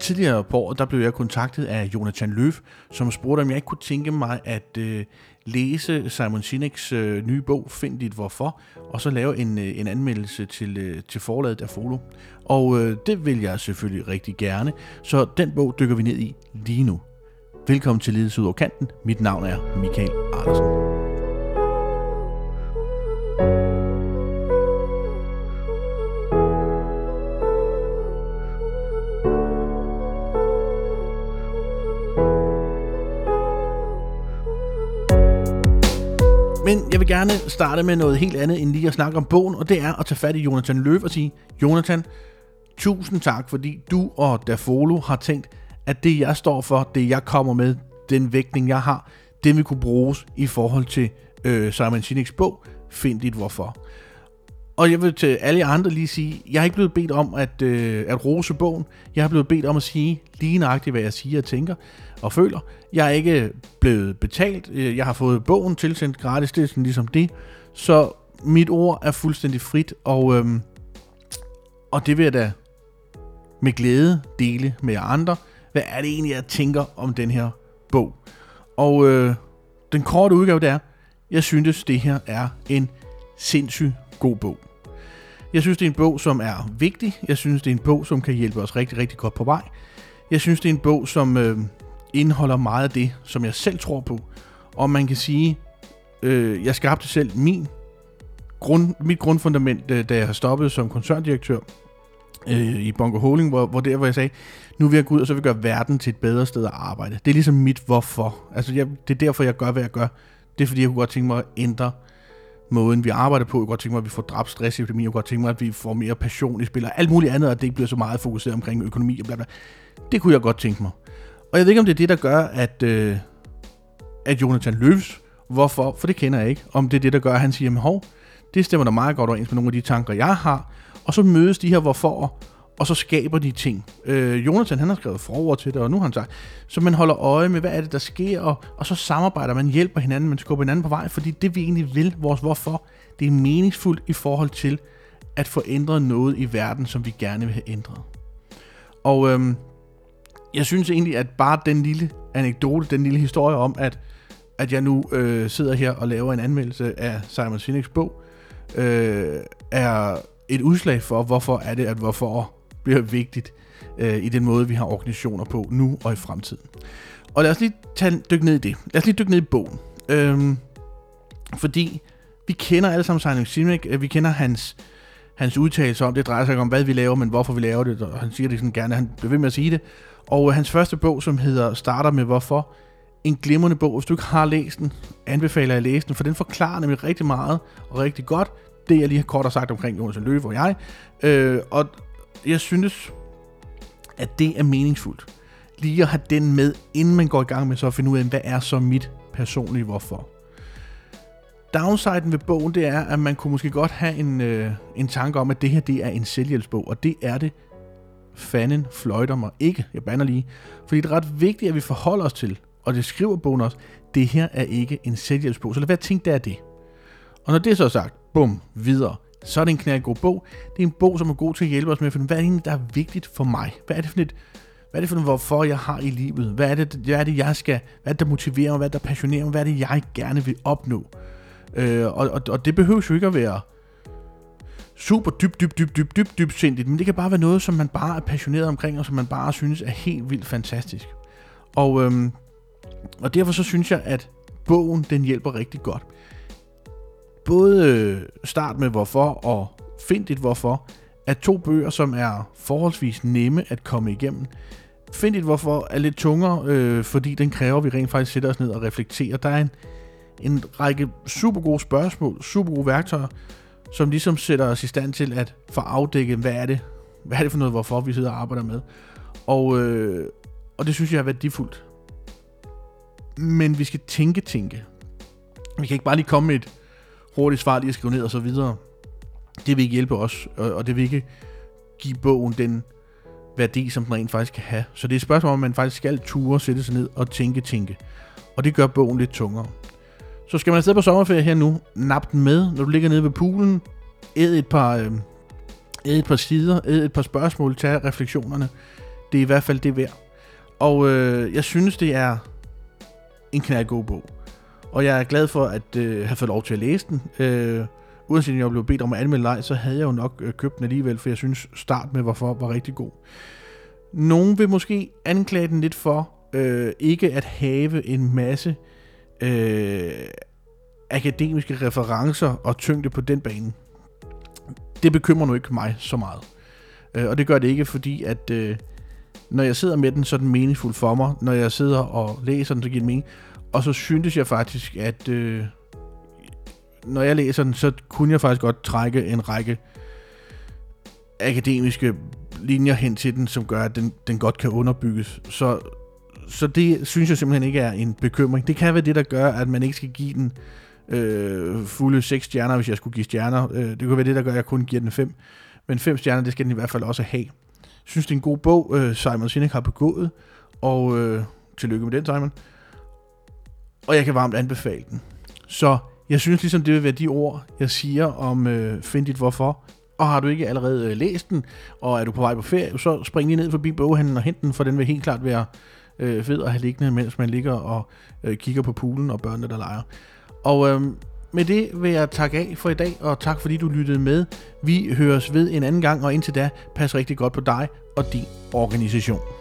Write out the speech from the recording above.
Tidligere på året, der blev jeg kontaktet af Jonathan Løf, som spurgte, om jeg ikke kunne tænke mig at øh, læse Simon Sinek's øh, nye bog, Find dit hvorfor, og så lave en, øh, en anmeldelse til, øh, til forlaget Folo. Og øh, det vil jeg selvfølgelig rigtig gerne, så den bog dykker vi ned i lige nu. Velkommen til Ledes ud over kanten. Mit navn er Michael Andersen. Men jeg vil gerne starte med noget helt andet end lige at snakke om bogen, og det er at tage fat i Jonathan Løv og sige, Jonathan, tusind tak, fordi du og Dafolo har tænkt, at det jeg står for, det jeg kommer med, den vægtning jeg har, det vil kunne bruges i forhold til øh, Simon Sinek's bog, Find dit hvorfor. Og jeg vil til alle jer andre lige sige, jeg er ikke blevet bedt om at, øh, at rose bogen. Jeg er blevet bedt om at sige lige nøjagtigt, hvad jeg siger og tænker og føler. Jeg er ikke blevet betalt. Øh, jeg har fået bogen tilsendt gratis, det er sådan ligesom det. Så mit ord er fuldstændig frit, og, øhm, og det vil jeg da med glæde dele med jer andre. Hvad er det egentlig, jeg tænker om den her bog? Og øh, den korte udgave, det er, jeg synes, det her er en sindssygt god bog. Jeg synes, det er en bog, som er vigtig. Jeg synes, det er en bog, som kan hjælpe os rigtig, rigtig godt på vej. Jeg synes, det er en bog, som øh, indeholder meget af det, som jeg selv tror på. Og man kan sige, øh, jeg skabte selv min grund, mit grundfundament, øh, da jeg har stoppet som koncerndirektør øh, i Bongo Holding, hvor, hvor der, hvor jeg sagde, nu vil jeg gå ud, og så vil jeg gøre verden til et bedre sted at arbejde. Det er ligesom mit hvorfor. Altså, jeg, det er derfor, jeg gør, hvad jeg gør. Det er, fordi jeg kunne godt tænke mig at ændre måden, vi arbejder på. Jeg kunne godt tænke mig, at vi får dræbt stress i epidemi. Jeg kunne godt tænke mig, at vi får mere passion i spil, og alt muligt andet, og det ikke bliver så meget fokuseret omkring økonomi og bla bla. Det kunne jeg godt tænke mig. Og jeg ved ikke, om det er det, der gør, at, øh, at Jonathan løves. hvorfor, for det kender jeg ikke, om det er det, der gør, at han siger, at hov, det stemmer da meget godt overens med nogle af de tanker, jeg har, og så mødes de her hvorfor, og så skaber de ting. Øh, Jonathan, han har skrevet forord til det, og nu har han sagt, så man holder øje med, hvad er det, der sker, og, og så samarbejder man, hjælper hinanden, man skubber hinanden på vej, fordi det vi egentlig vil, vores hvorfor, det er meningsfuldt i forhold til at få ændret noget i verden, som vi gerne vil have ændret. Og øhm, jeg synes egentlig, at bare den lille anekdote, den lille historie om, at, at jeg nu øh, sidder her og laver en anmeldelse af Simon Sinek's bog, øh, er et udslag for, hvorfor er det, at hvorfor bliver vigtigt øh, i den måde, vi har organisationer på nu og i fremtiden. Og lad os lige tage, dykke ned i det. Lad os lige dykke ned i bogen. Øhm, fordi vi kender alle sammen Simon Sinek, øh, vi kender hans, hans udtalelser om, det drejer sig ikke om, hvad vi laver, men hvorfor vi laver det, og han siger det sådan gerne, han bliver ved med at sige det. Og øh, hans første bog, som hedder Starter med Hvorfor, en glimrende bog. Hvis du ikke har læst den, anbefaler jeg at læse den, for den forklarer nemlig rigtig meget og rigtig godt det, jeg lige har kort har sagt omkring Jonas Løve og jeg. Øh, og jeg synes, at det er meningsfuldt. Lige at have den med, inden man går i gang med så at finde ud af, hvad er så mit personlige hvorfor. Downsiden ved bogen, det er, at man kunne måske godt have en, øh, en tanke om, at det her det er en selvhjælpsbog, og det er det fanden fløjter mig ikke, jeg banner lige. Fordi det er ret vigtigt, at vi forholder os til, og det skriver bogen også, det her er ikke en selvhjælpsbog, så lad være at tænke, det er det. Og når det er så sagt, bum, videre, så er det en knaldgod bog. Det er en bog, som er god til at hjælpe os med at finde, hvad er det der er vigtigt for mig? Hvad er det for et, hvad er det for noget, hvorfor jeg har i livet? Hvad er det, hvad er det jeg skal, hvad er det, der motiverer mig? Hvad er det, der passionerer mig? Hvad er det, jeg gerne vil opnå? Øh, og, og, og, det behøver jo ikke at være super dybt, dybt, dybt, dybt, dybt, dybt sindigt, men det kan bare være noget, som man bare er passioneret omkring, og som man bare synes er helt vildt fantastisk. Og, øhm, og derfor så synes jeg, at bogen, den hjælper rigtig godt. Både øh, start med hvorfor og find dit hvorfor, er to bøger, som er forholdsvis nemme at komme igennem. Find dit hvorfor er lidt tungere, øh, fordi den kræver, at vi rent faktisk sætter os ned og reflekterer. Der er en, en række super gode spørgsmål, super gode værktøjer, som ligesom sætter os i stand til at få afdækket, hvad er det, hvad er det for noget, hvorfor vi sidder og arbejder med. Og, øh, og det synes jeg er værdifuldt. Men vi skal tænke, tænke. Vi kan ikke bare lige komme med et hurtigt svar, lige at skrive ned og så videre. Det vil ikke hjælpe os, og det vil ikke give bogen den værdi, som den rent faktisk kan have. Så det er et spørgsmål, om man faktisk skal ture, sætte sig ned og tænke, tænke. Og det gør bogen lidt tungere. Så skal man afsted på sommerferie her nu, nap den med, når du ligger nede ved poolen, æd et par, øh, æd et par sider, æd et par spørgsmål, tag refleksionerne. det er i hvert fald det værd. Og øh, jeg synes, det er en knaldgod bog. Og jeg er glad for at øh, have fået lov til at læse den. Øh, uanset om jeg blev bedt om at anmelde leg, så havde jeg jo nok øh, købt den alligevel, for jeg synes start med hvorfor var rigtig god. Nogen vil måske anklage den lidt for øh, ikke at have en masse øh, akademiske referencer og tyngde på den bane. Det bekymrer nu ikke mig så meget. Øh, og det gør det ikke, fordi at øh, når jeg sidder med den, så er den meningsfuld for mig. Når jeg sidder og læser den, så giver den mening. Og så syntes jeg faktisk, at øh, når jeg læser den, så kunne jeg faktisk godt trække en række akademiske linjer hen til den, som gør, at den, den godt kan underbygges. Så, så det synes jeg simpelthen ikke er en bekymring. Det kan være det, der gør, at man ikke skal give den øh, fulde 6 stjerner, hvis jeg skulle give stjerner. Øh, det kunne være det, der gør, at jeg kun giver den 5. Men fem stjerner, det skal den i hvert fald også have. Jeg synes, det er en god bog, øh, Simon Sinek har begået, og øh, tillykke med den, Simon. Og jeg kan varmt anbefale den. Så jeg synes ligesom, det vil være de ord, jeg siger om øh, Find dit hvorfor. Og har du ikke allerede øh, læst den, og er du på vej på ferie, så spring lige ned forbi boghandlen og hent den, for den vil helt klart være øh, fed at have liggende, mens man ligger og øh, kigger på poolen og børnene, der leger. Og øh, med det vil jeg takke af for i dag, og tak fordi du lyttede med. Vi høres ved en anden gang, og indtil da, pas rigtig godt på dig og din organisation.